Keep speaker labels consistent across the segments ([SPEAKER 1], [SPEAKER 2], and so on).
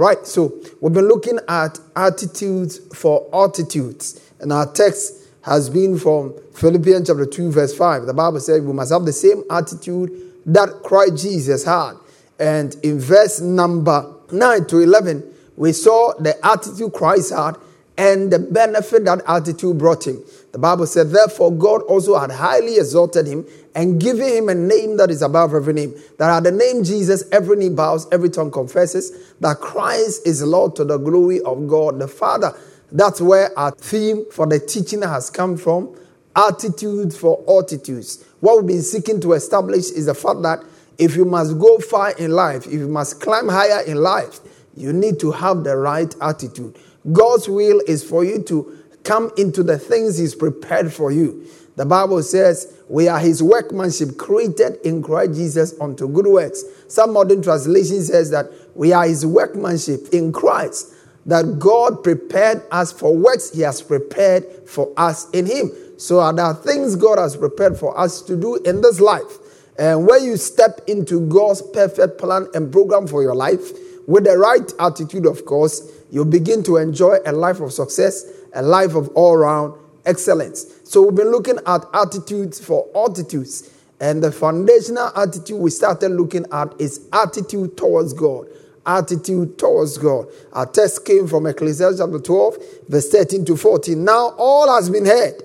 [SPEAKER 1] All right, so we've been looking at attitudes for altitudes, and our text has been from Philippians chapter 2, verse 5. The Bible says we must have the same attitude that Christ Jesus had. And in verse number 9 to 11, we saw the attitude Christ had and the benefit that attitude brought him. The Bible said, Therefore, God also had highly exalted him and given him a name that is above every name. That at the name Jesus, every knee bows, every tongue confesses that Christ is Lord to the glory of God the Father. That's where our theme for the teaching has come from attitude for altitudes. What we've been seeking to establish is the fact that if you must go far in life, if you must climb higher in life, you need to have the right attitude. God's will is for you to come into the things He's prepared for you. The Bible says we are His workmanship created in Christ Jesus unto good works. Some modern translation says that we are His workmanship in Christ, that God prepared us for works He has prepared for us in Him. So are there things God has prepared for us to do in this life. And when you step into God's perfect plan and program for your life, with the right attitude, of course, you begin to enjoy a life of success, a life of all round excellence. So, we've been looking at attitudes for altitudes. And the foundational attitude we started looking at is attitude towards God. Attitude towards God. Our text came from Ecclesiastes chapter 12, verse 13 to 14. Now all has been heard.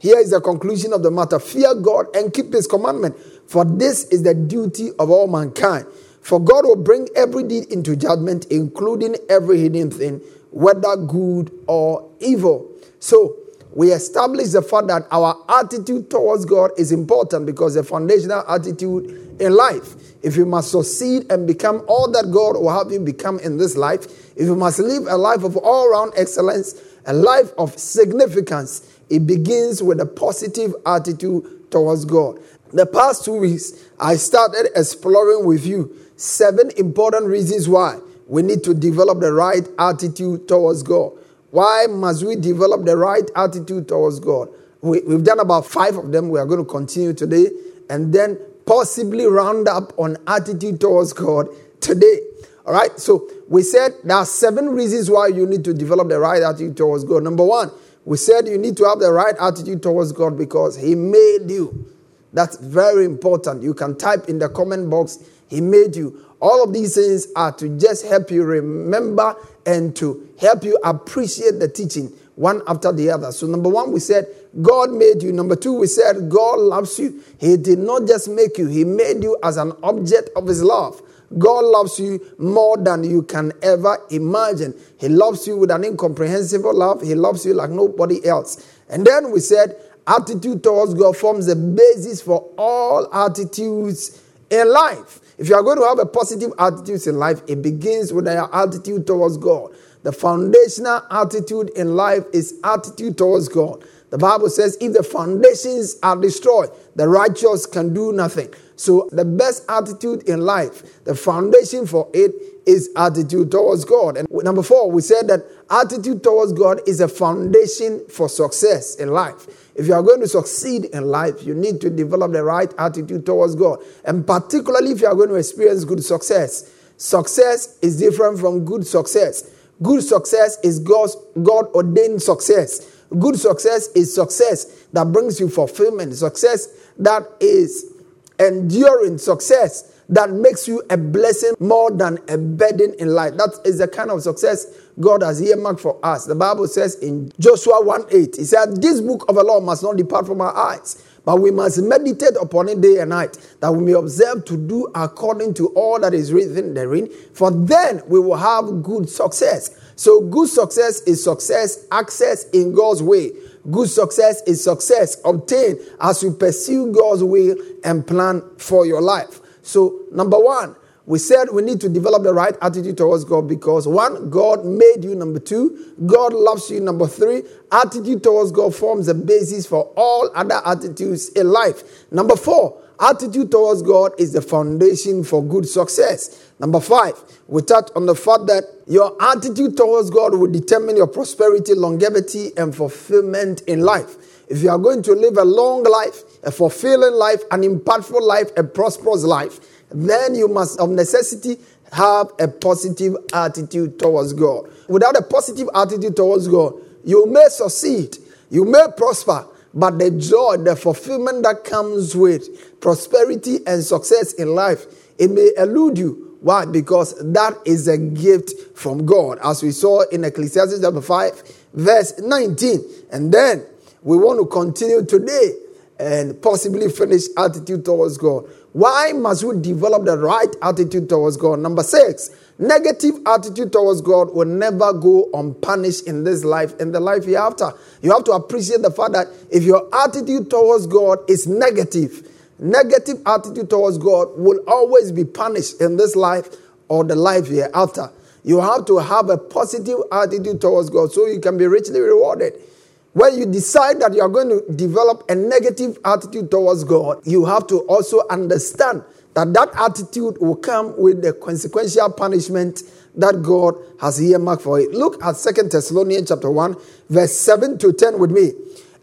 [SPEAKER 1] Here is the conclusion of the matter Fear God and keep his commandment, for this is the duty of all mankind. For God will bring every deed into judgment, including every hidden thing, whether good or evil. So, we establish the fact that our attitude towards God is important because the foundational attitude in life. If you must succeed and become all that God will have you become in this life, if you must live a life of all round excellence, a life of significance, it begins with a positive attitude towards God. The past two weeks, I started exploring with you seven important reasons why we need to develop the right attitude towards God. Why must we develop the right attitude towards God? We, have done about five of them. We are going to continue today and then possibly round up on attitude towards God today. All right. So we said there are seven reasons why you need to develop the right attitude towards God. Number one, we said you need to have the right attitude towards God because He made you. That's very important. You can type in the comment box, He made you. All of these things are to just help you remember and to help you appreciate the teaching one after the other. So, number one, we said God made you. Number two, we said God loves you. He did not just make you, He made you as an object of His love. God loves you more than you can ever imagine. He loves you with an incomprehensible love. He loves you like nobody else. And then we said attitude towards God forms the basis for all attitudes in life. If you are going to have a positive attitude in life, it begins with your attitude towards God. The foundational attitude in life is attitude towards God. The Bible says, if the foundations are destroyed, the righteous can do nothing. So, the best attitude in life, the foundation for it is attitude towards God. And number four, we said that attitude towards God is a foundation for success in life. If you are going to succeed in life, you need to develop the right attitude towards God. And particularly if you are going to experience good success. Success is different from good success. Good success is God's God ordained success. Good success is success that brings you fulfillment, success that is enduring, success that makes you a blessing more than a burden in life. That is the kind of success God has earmarked for us. The Bible says in Joshua 1 8, He said, This book of the law must not depart from our eyes, but we must meditate upon it day and night, that we may observe to do according to all that is written therein, for then we will have good success. So, good success is success, access in God's way. Good success is success obtained as you pursue God's will and plan for your life. So, number one, we said we need to develop the right attitude towards God because one, God made you. Number two, God loves you. Number three, attitude towards God forms the basis for all other attitudes in life. Number four, attitude towards God is the foundation for good success. Number five, we touch on the fact that your attitude towards God will determine your prosperity, longevity, and fulfillment in life. If you are going to live a long life, a fulfilling life, an impactful life, a prosperous life, then you must, of necessity, have a positive attitude towards God. Without a positive attitude towards God, you may succeed, you may prosper, but the joy, the fulfillment that comes with prosperity and success in life, it may elude you. Why? Because that is a gift from God, as we saw in Ecclesiastes chapter 5, verse 19. And then we want to continue today and possibly finish attitude towards God. Why must we develop the right attitude towards God? Number six, negative attitude towards God will never go unpunished in this life and the life hereafter. You have to appreciate the fact that if your attitude towards God is negative, negative attitude towards God will always be punished in this life or the life hereafter. You have to have a positive attitude towards God so you can be richly rewarded. When you decide that you are going to develop a negative attitude towards God, you have to also understand that that attitude will come with the consequential punishment that God has earmarked for it. Look at Second Thessalonians chapter 1, verse 7 to 10 with me.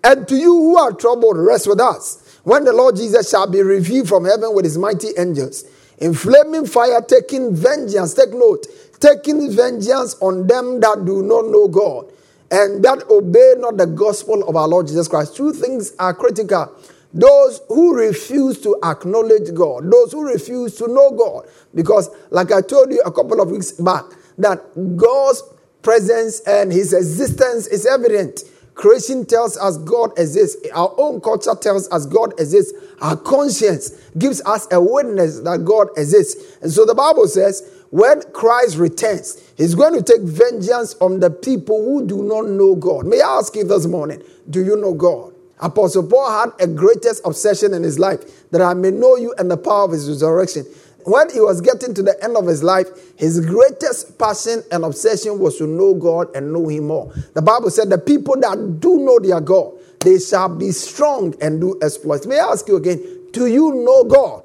[SPEAKER 1] And to you who are troubled, rest with us. When the Lord Jesus shall be revealed from heaven with his mighty angels, in flaming fire, taking vengeance, take note, taking vengeance on them that do not know God and that obey not the gospel of our Lord Jesus Christ. Two things are critical. Those who refuse to acknowledge God, those who refuse to know God. Because, like I told you a couple of weeks back, that God's presence and his existence is evident. Creation tells us God exists. Our own culture tells us God exists. Our conscience gives us a witness that God exists. And so the Bible says, when Christ returns, he's going to take vengeance on the people who do not know God. May I ask you this morning, do you know God? Apostle Paul had a greatest obsession in his life that I may know you and the power of his resurrection. When he was getting to the end of his life, his greatest passion and obsession was to know God and know him more. The Bible said, The people that do know their God, they shall be strong and do exploits. May I ask you again, do you know God?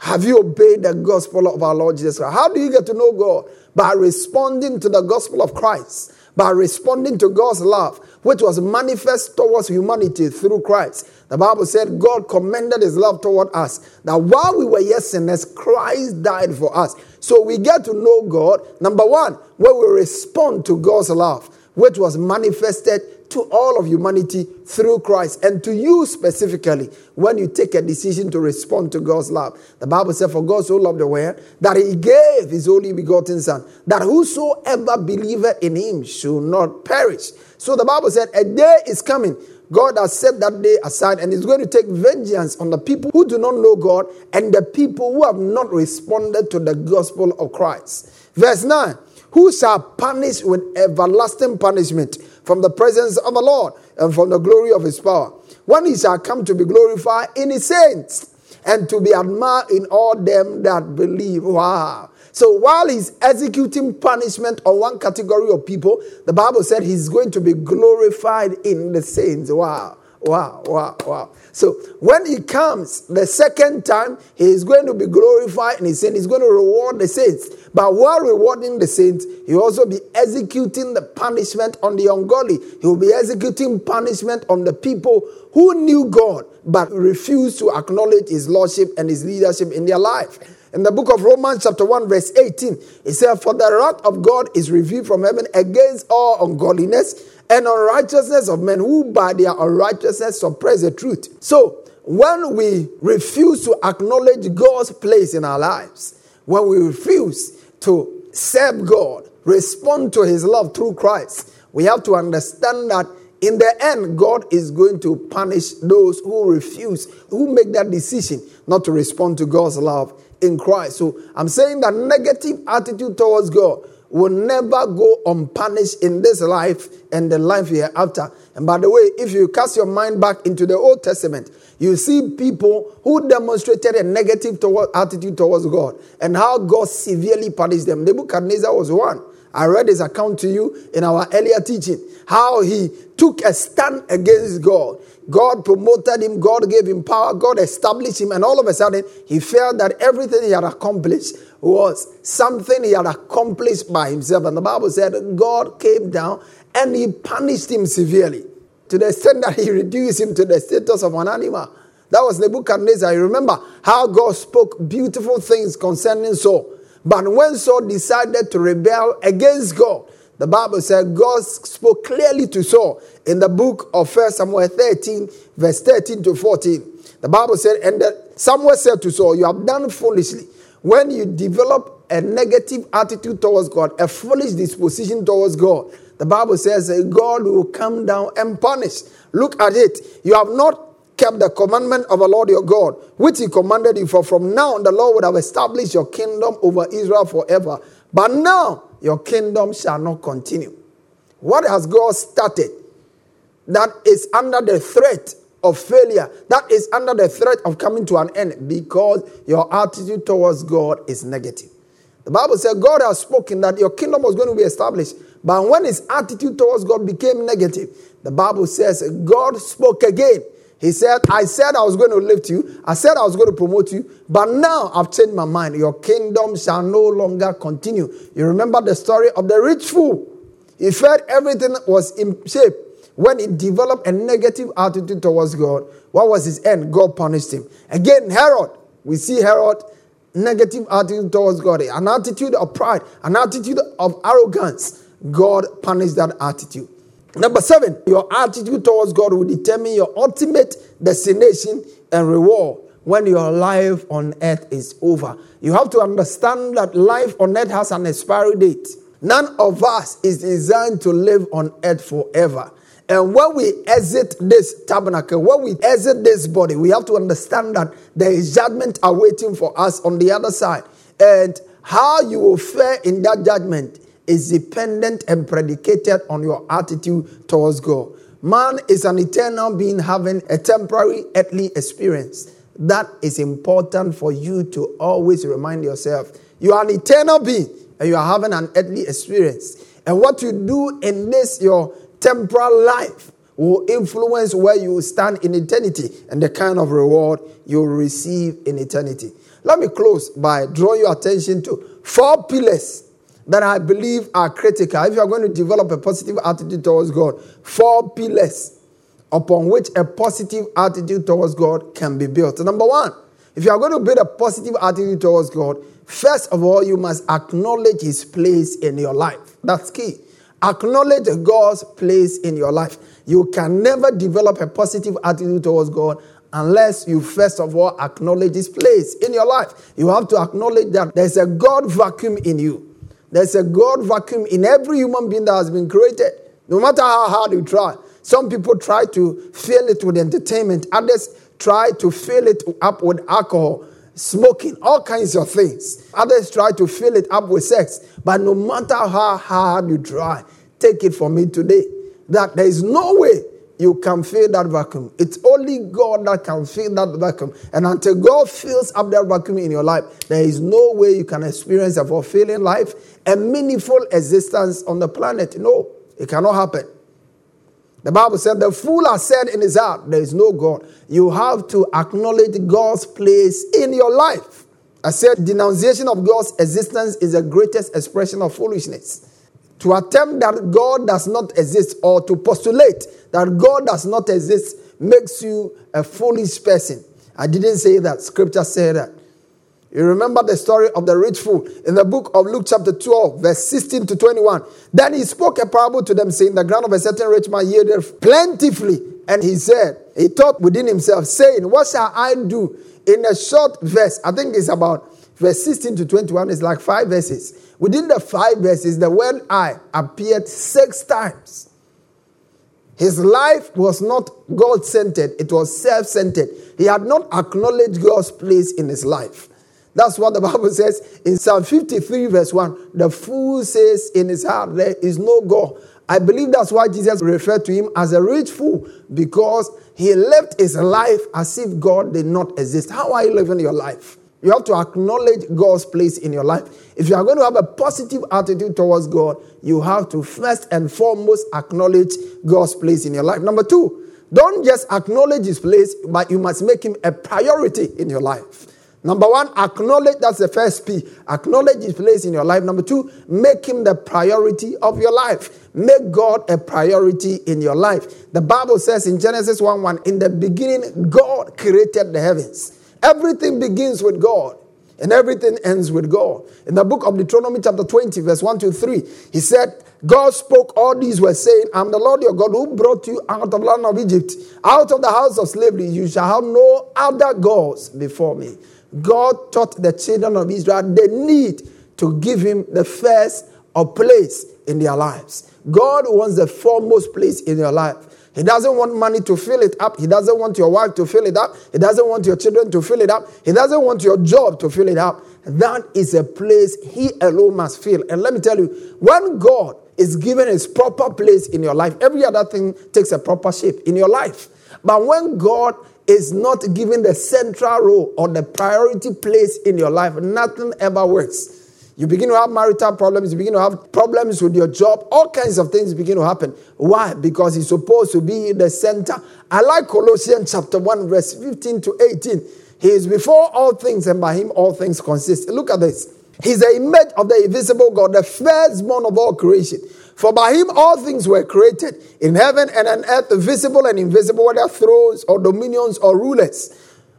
[SPEAKER 1] Have you obeyed the gospel of our Lord Jesus Christ? How do you get to know God? By responding to the gospel of Christ, by responding to God's love, which was manifest towards humanity through Christ. The Bible said God commended his love toward us, that while we were yet sinners, Christ died for us. So we get to know God, number one, when we respond to God's love, which was manifested to all of humanity through Christ and to you specifically when you take a decision to respond to God's love. The Bible said, For God so loved the world that he gave his only begotten Son, that whosoever believeth in him should not perish. So the Bible said, A day is coming. God has set that day aside and is going to take vengeance on the people who do not know God and the people who have not responded to the gospel of Christ. Verse 9 Who shall punish with everlasting punishment? from the presence of the Lord and from the glory of his power. When he shall come to be glorified in his saints and to be admired in all them that believe. Wow. So while he's executing punishment on one category of people, the Bible said he's going to be glorified in the saints. Wow. Wow, wow, wow. So when he comes the second time, he is going to be glorified and he's saying he's going to reward the saints. But while rewarding the saints, he will also be executing the punishment on the ungodly. He will be executing punishment on the people who knew God but refused to acknowledge his lordship and his leadership in their life. In the book of Romans, chapter 1, verse 18, it says, For the wrath of God is revealed from heaven against all ungodliness and unrighteousness of men who by their unrighteousness suppress the truth. So, when we refuse to acknowledge God's place in our lives, when we refuse to serve God, respond to His love through Christ, we have to understand that in the end, God is going to punish those who refuse, who make that decision not to respond to God's love in Christ. So I'm saying that negative attitude towards God will never go unpunished in this life and the life hereafter. And by the way, if you cast your mind back into the Old Testament, you see people who demonstrated a negative toward, attitude towards God and how God severely punished them. Nebuchadnezzar was one. I read his account to you in our earlier teaching. How he took a stand against God. God promoted him, God gave him power, God established him, and all of a sudden he felt that everything he had accomplished was something he had accomplished by himself. And the Bible said God came down and he punished him severely to the extent that he reduced him to the status of an animal. That was Nebuchadnezzar. You remember how God spoke beautiful things concerning Saul. But when Saul decided to rebel against God, the Bible said God spoke clearly to Saul in the book of 1 Samuel 13, verse 13 to 14. The Bible said, and Samuel said to Saul, You have done foolishly. When you develop a negative attitude towards God, a foolish disposition towards God, the Bible says God will come down and punish. Look at it. You have not kept the commandment of the Lord your God, which he commanded you. For from now on, the Lord would have established your kingdom over Israel forever. But now your kingdom shall not continue. What has God started that is under the threat of failure, that is under the threat of coming to an end because your attitude towards God is negative. The Bible says God has spoken that your kingdom was going to be established. But when his attitude towards God became negative, the Bible says God spoke again he said, I said I was going to lift you. I said I was going to promote you. But now I've changed my mind. Your kingdom shall no longer continue. You remember the story of the rich fool. He felt everything was in shape. When he developed a negative attitude towards God, what was his end? God punished him. Again, Herod. We see Herod, negative attitude towards God, an attitude of pride, an attitude of arrogance. God punished that attitude. Number seven, your attitude towards God will determine your ultimate destination and reward when your life on earth is over. You have to understand that life on earth has an expiry date. None of us is designed to live on earth forever. And when we exit this tabernacle, when we exit this body, we have to understand that there is judgment awaiting for us on the other side. And how you will fare in that judgment is dependent and predicated on your attitude towards God. Man is an eternal being having a temporary earthly experience. That is important for you to always remind yourself. You are an eternal being and you are having an earthly experience. And what you do in this, your temporal life, will influence where you stand in eternity and the kind of reward you'll receive in eternity. Let me close by drawing your attention to four pillars that I believe are critical. If you are going to develop a positive attitude towards God, four pillars upon which a positive attitude towards God can be built. Number one, if you are going to build a positive attitude towards God, first of all, you must acknowledge His place in your life. That's key. Acknowledge God's place in your life. You can never develop a positive attitude towards God unless you first of all acknowledge His place in your life. You have to acknowledge that there's a God vacuum in you. There's a God vacuum in every human being that has been created, no matter how hard you try. Some people try to fill it with entertainment, others try to fill it up with alcohol, smoking, all kinds of things. Others try to fill it up with sex. But no matter how hard you try, take it from me today that there is no way you can fill that vacuum. It's only God that can fill that vacuum. And until God fills up that vacuum in your life, there is no way you can experience a fulfilling life, a meaningful existence on the planet. No, it cannot happen. The Bible said, The fool has said in his heart, There is no God. You have to acknowledge God's place in your life. I said, denunciation of God's existence is the greatest expression of foolishness. To attempt that God does not exist or to postulate that God does not exist makes you a foolish person. I didn't say that. Scripture said that. You remember the story of the rich fool in the book of Luke, chapter 12, verse 16 to 21. Then he spoke a parable to them, saying, The ground of a certain rich man yielded plentifully. And he said, he thought within himself, saying, What shall I do? In a short verse, I think it's about verse 16 to 21, is like five verses. Within the five verses, the word I appeared six times. His life was not God centered, it was self centered. He had not acknowledged God's place in his life. That's what the Bible says in Psalm 53, verse 1. The fool says in his heart, There is no God. I believe that's why Jesus referred to him as a rich fool because he lived his life as if God did not exist. How are you living your life? You have to acknowledge God's place in your life. If you are going to have a positive attitude towards God, you have to first and foremost acknowledge God's place in your life. Number two, don't just acknowledge His place, but you must make Him a priority in your life. Number one, acknowledge that's the first P. Acknowledge his place in your life. Number two, make him the priority of your life. Make God a priority in your life. The Bible says in Genesis 1 1, in the beginning, God created the heavens. Everything begins with God. And everything ends with God. In the book of Deuteronomy, chapter 20, verse 1 to 3, he said, God spoke all these were saying, I'm the Lord your God who brought you out of the land of Egypt, out of the house of slavery. You shall have no other gods before me. God taught the children of Israel the need to give him the first of place in their lives. God wants the foremost place in your life. He doesn't want money to fill it up. He doesn't want your wife to fill it up. He doesn't want your children to fill it up. He doesn't want your job to fill it up. That is a place He alone must fill. And let me tell you, when God is given His proper place in your life, every other thing takes a proper shape in your life. But when God is not given the central role or the priority place in your life, nothing ever works. You begin to have marital problems, you begin to have problems with your job, all kinds of things begin to happen. Why? Because he's supposed to be in the center. I like Colossians chapter 1, verse 15 to 18. He is before all things, and by him all things consist. Look at this. He's the image of the invisible God, the firstborn of all creation. For by him all things were created in heaven and on earth, visible and invisible, whether thrones or dominions or rulers,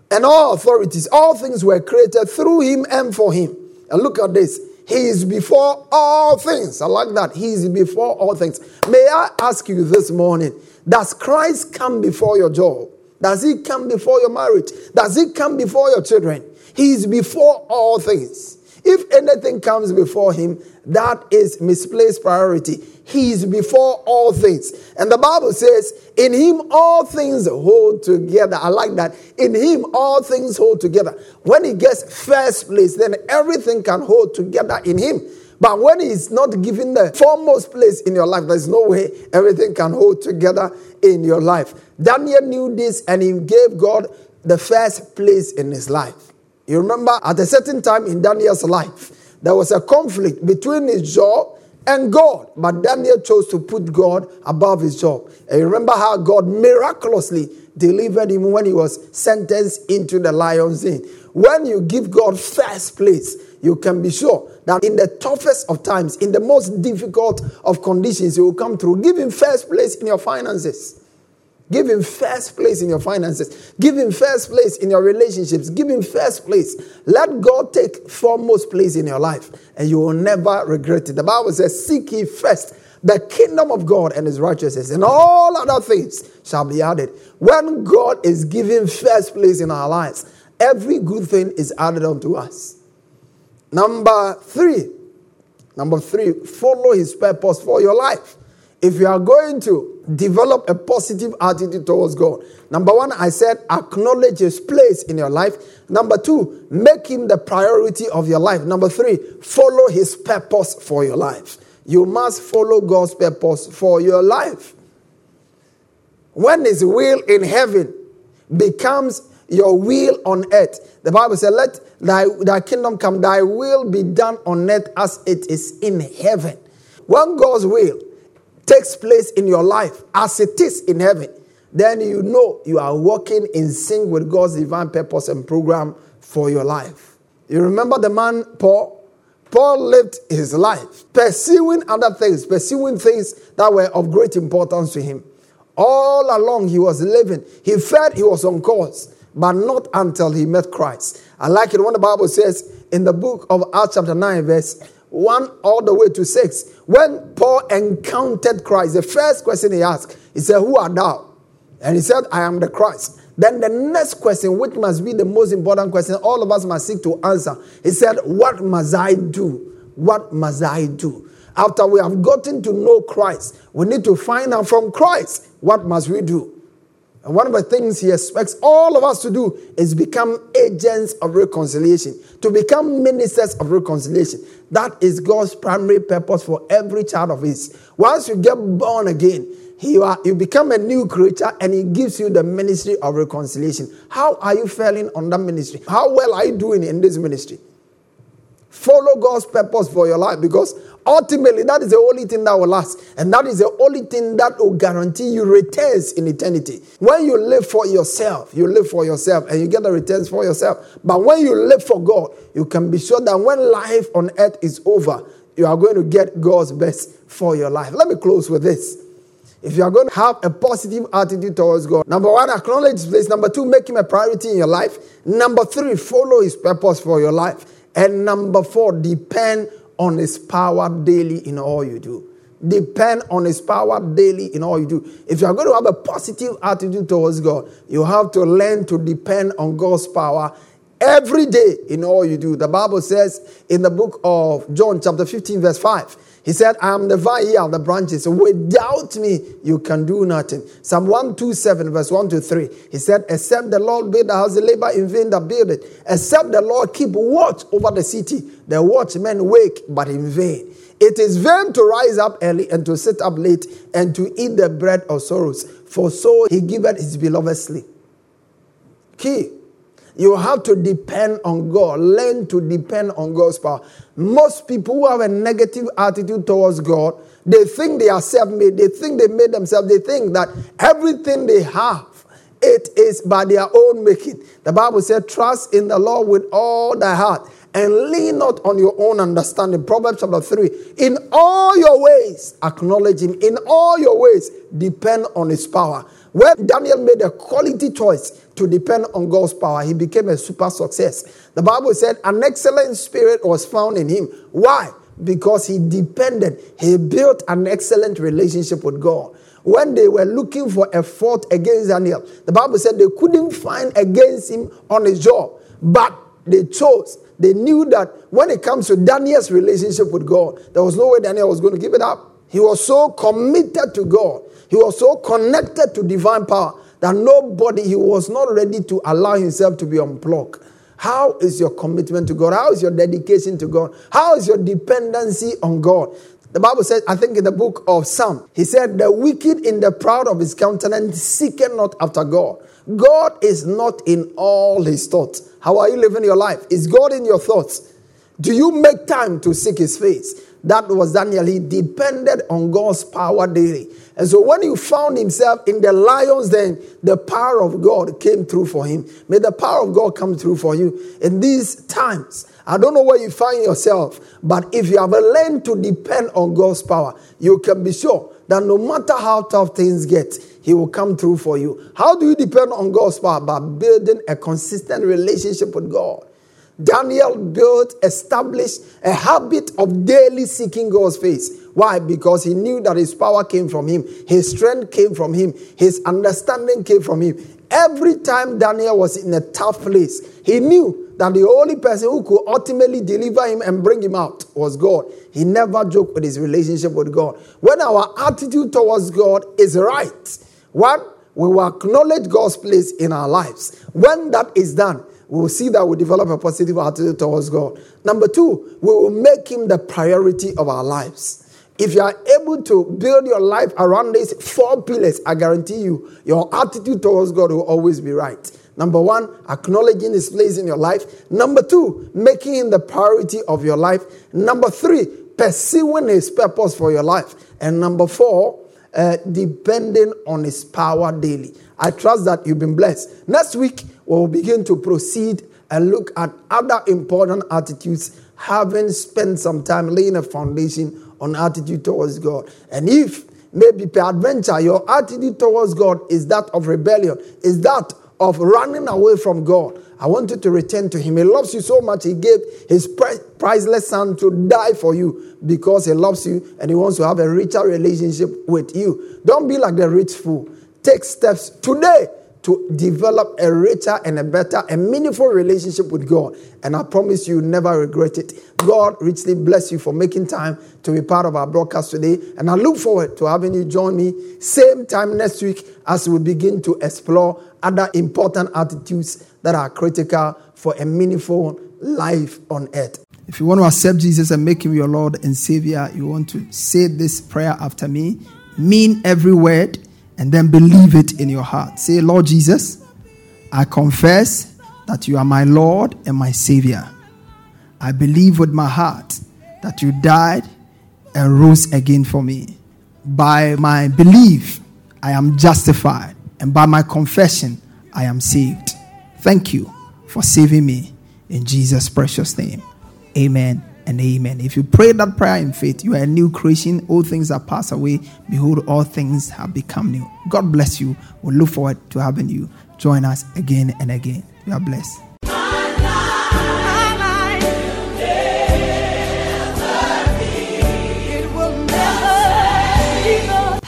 [SPEAKER 1] and all authorities. All things were created through him and for him. And look at this. He is before all things. I like that. He is before all things. May I ask you this morning Does Christ come before your job? Does he come before your marriage? Does he come before your children? He is before all things. If anything comes before him, that is misplaced priority. He is before all things. And the Bible says, in him all things hold together. I like that. In him all things hold together. When he gets first place, then everything can hold together in him. But when he's not given the foremost place in your life, there's no way everything can hold together in your life. Daniel knew this and he gave God the first place in his life. You remember at a certain time in Daniel's life, there was a conflict between his job and God. But Daniel chose to put God above his job. And remember how God miraculously delivered him when he was sentenced into the lion's den. When you give God first place, you can be sure that in the toughest of times, in the most difficult of conditions, you will come through. Give him first place in your finances. Give him first place in your finances. Give him first place in your relationships. Give him first place. Let God take foremost place in your life, and you will never regret it. The Bible says, Seek ye first the kingdom of God and his righteousness, and all other things shall be added. When God is giving first place in our lives, every good thing is added unto us. Number three, number three, follow his purpose for your life. If you are going to develop a positive attitude towards God, number one, I said acknowledge His place in your life. Number two, make Him the priority of your life. Number three, follow His purpose for your life. You must follow God's purpose for your life. When His will in heaven becomes your will on earth, the Bible says, Let thy, thy kingdom come, thy will be done on earth as it is in heaven. When God's will takes place in your life as it is in heaven, then you know you are walking in sync with God's divine purpose and program for your life. You remember the man Paul? Paul lived his life pursuing other things, pursuing things that were of great importance to him. All along he was living. He felt he was on course, but not until he met Christ. I like it when the Bible says in the book of Acts, chapter 9, verse 1 all the way to 6. When Paul encountered Christ, the first question he asked, he said, Who art thou? And he said, I am the Christ. Then the next question, which must be the most important question, all of us must seek to answer. He said, What must I do? What must I do? After we have gotten to know Christ, we need to find out from Christ what must we do. And one of the things he expects all of us to do is become agents of reconciliation, to become ministers of reconciliation. That is God's primary purpose for every child of his. Once you get born again, you, are, you become a new creature and he gives you the ministry of reconciliation. How are you failing on that ministry? How well are you doing in this ministry? Follow God's purpose for your life because ultimately that is the only thing that will last. And that is the only thing that will guarantee you returns in eternity. When you live for yourself, you live for yourself and you get the returns for yourself. But when you live for God, you can be sure that when life on earth is over, you are going to get God's best for your life. Let me close with this. If you are going to have a positive attitude towards God, number one, acknowledge His place. Number two, make Him a priority in your life. Number three, follow His purpose for your life. And number four, depend on His power daily in all you do. Depend on His power daily in all you do. If you are going to have a positive attitude towards God, you have to learn to depend on God's power every day in all you do. The Bible says in the book of John, chapter 15, verse 5, he said, I am the vine, ye are the branches. Without me, you can do nothing. Psalm 127, verse 1 to 3. He said, Except the Lord build the house, the labor in vain that build it. Except the Lord keep watch over the city, the watchmen wake, but in vain. It is vain to rise up early and to sit up late and to eat the bread of sorrows, for so he giveth his beloved sleep. Key you have to depend on God. Learn to depend on God's power. Most people who have a negative attitude towards God, they think they are self made. They think they made themselves. They think that everything they have, it is by their own making. The Bible said, Trust in the Lord with all thy heart and lean not on your own understanding. Proverbs chapter 3. In all your ways, acknowledge him. In all your ways, depend on his power. When Daniel made a quality choice to depend on God's power, he became a super success. The Bible said an excellent spirit was found in him. Why? Because he depended, he built an excellent relationship with God. When they were looking for a fault against Daniel, the Bible said they couldn't find against him on his job, but they chose. They knew that when it comes to Daniel's relationship with God, there was no way Daniel was going to give it up. He was so committed to God he was so connected to divine power that nobody, he was not ready to allow himself to be unplugged. How is your commitment to God? How is your dedication to God? How is your dependency on God? The Bible says, I think in the book of Psalm, he said, The wicked in the proud of his countenance seeketh not after God. God is not in all his thoughts. How are you living your life? Is God in your thoughts? Do you make time to seek his face? That was Daniel. He depended on God's power daily. And so when he found himself in the lion's den, the power of God came through for him. May the power of God come through for you in these times. I don't know where you find yourself, but if you have learned to depend on God's power, you can be sure that no matter how tough things get, He will come through for you. How do you depend on God's power? By building a consistent relationship with God. Daniel built, established a habit of daily seeking God's face. Why? Because he knew that his power came from him, his strength came from him, his understanding came from him. Every time Daniel was in a tough place, he knew that the only person who could ultimately deliver him and bring him out was God. He never joked with his relationship with God. When our attitude towards God is right, one, we will acknowledge God's place in our lives. When that is done, we will see that we develop a positive attitude towards God. Number two, we will make Him the priority of our lives. If you are able to build your life around these four pillars, I guarantee you, your attitude towards God will always be right. Number one, acknowledging His place in your life. Number two, making Him the priority of your life. Number three, pursuing His purpose for your life. And number four, uh, depending on His power daily. I trust that you've been blessed. Next week, we'll begin to proceed and look at other important attitudes, having spent some time laying a foundation on attitude towards God. And if maybe peradventure your attitude towards God is that of rebellion, is that of running away from God, I want you to return to Him. He loves you so much, He gave His priceless Son to die for you because He loves you and He wants to have a richer relationship with you. Don't be like the rich fool take steps today to develop a richer and a better and meaningful relationship with God. And I promise you, never regret it. God richly bless you for making time to be part of our broadcast today. And I look forward to having you join me same time next week as we begin to explore other important attitudes that are critical for a meaningful life on earth. If you want to accept Jesus and make him your Lord and Savior, you want to say this prayer after me, mean every word and then believe it in your heart. Say, Lord Jesus, I confess that you are my Lord and my Savior. I believe with my heart that you died and rose again for me. By my belief, I am justified, and by my confession, I am saved. Thank you for saving me in Jesus' precious name. Amen and amen. If you pray that prayer in faith, you are a new creation. All things are passed away. Behold, all things have become new. God bless you. We look forward to having you join us again and again. You are blessed.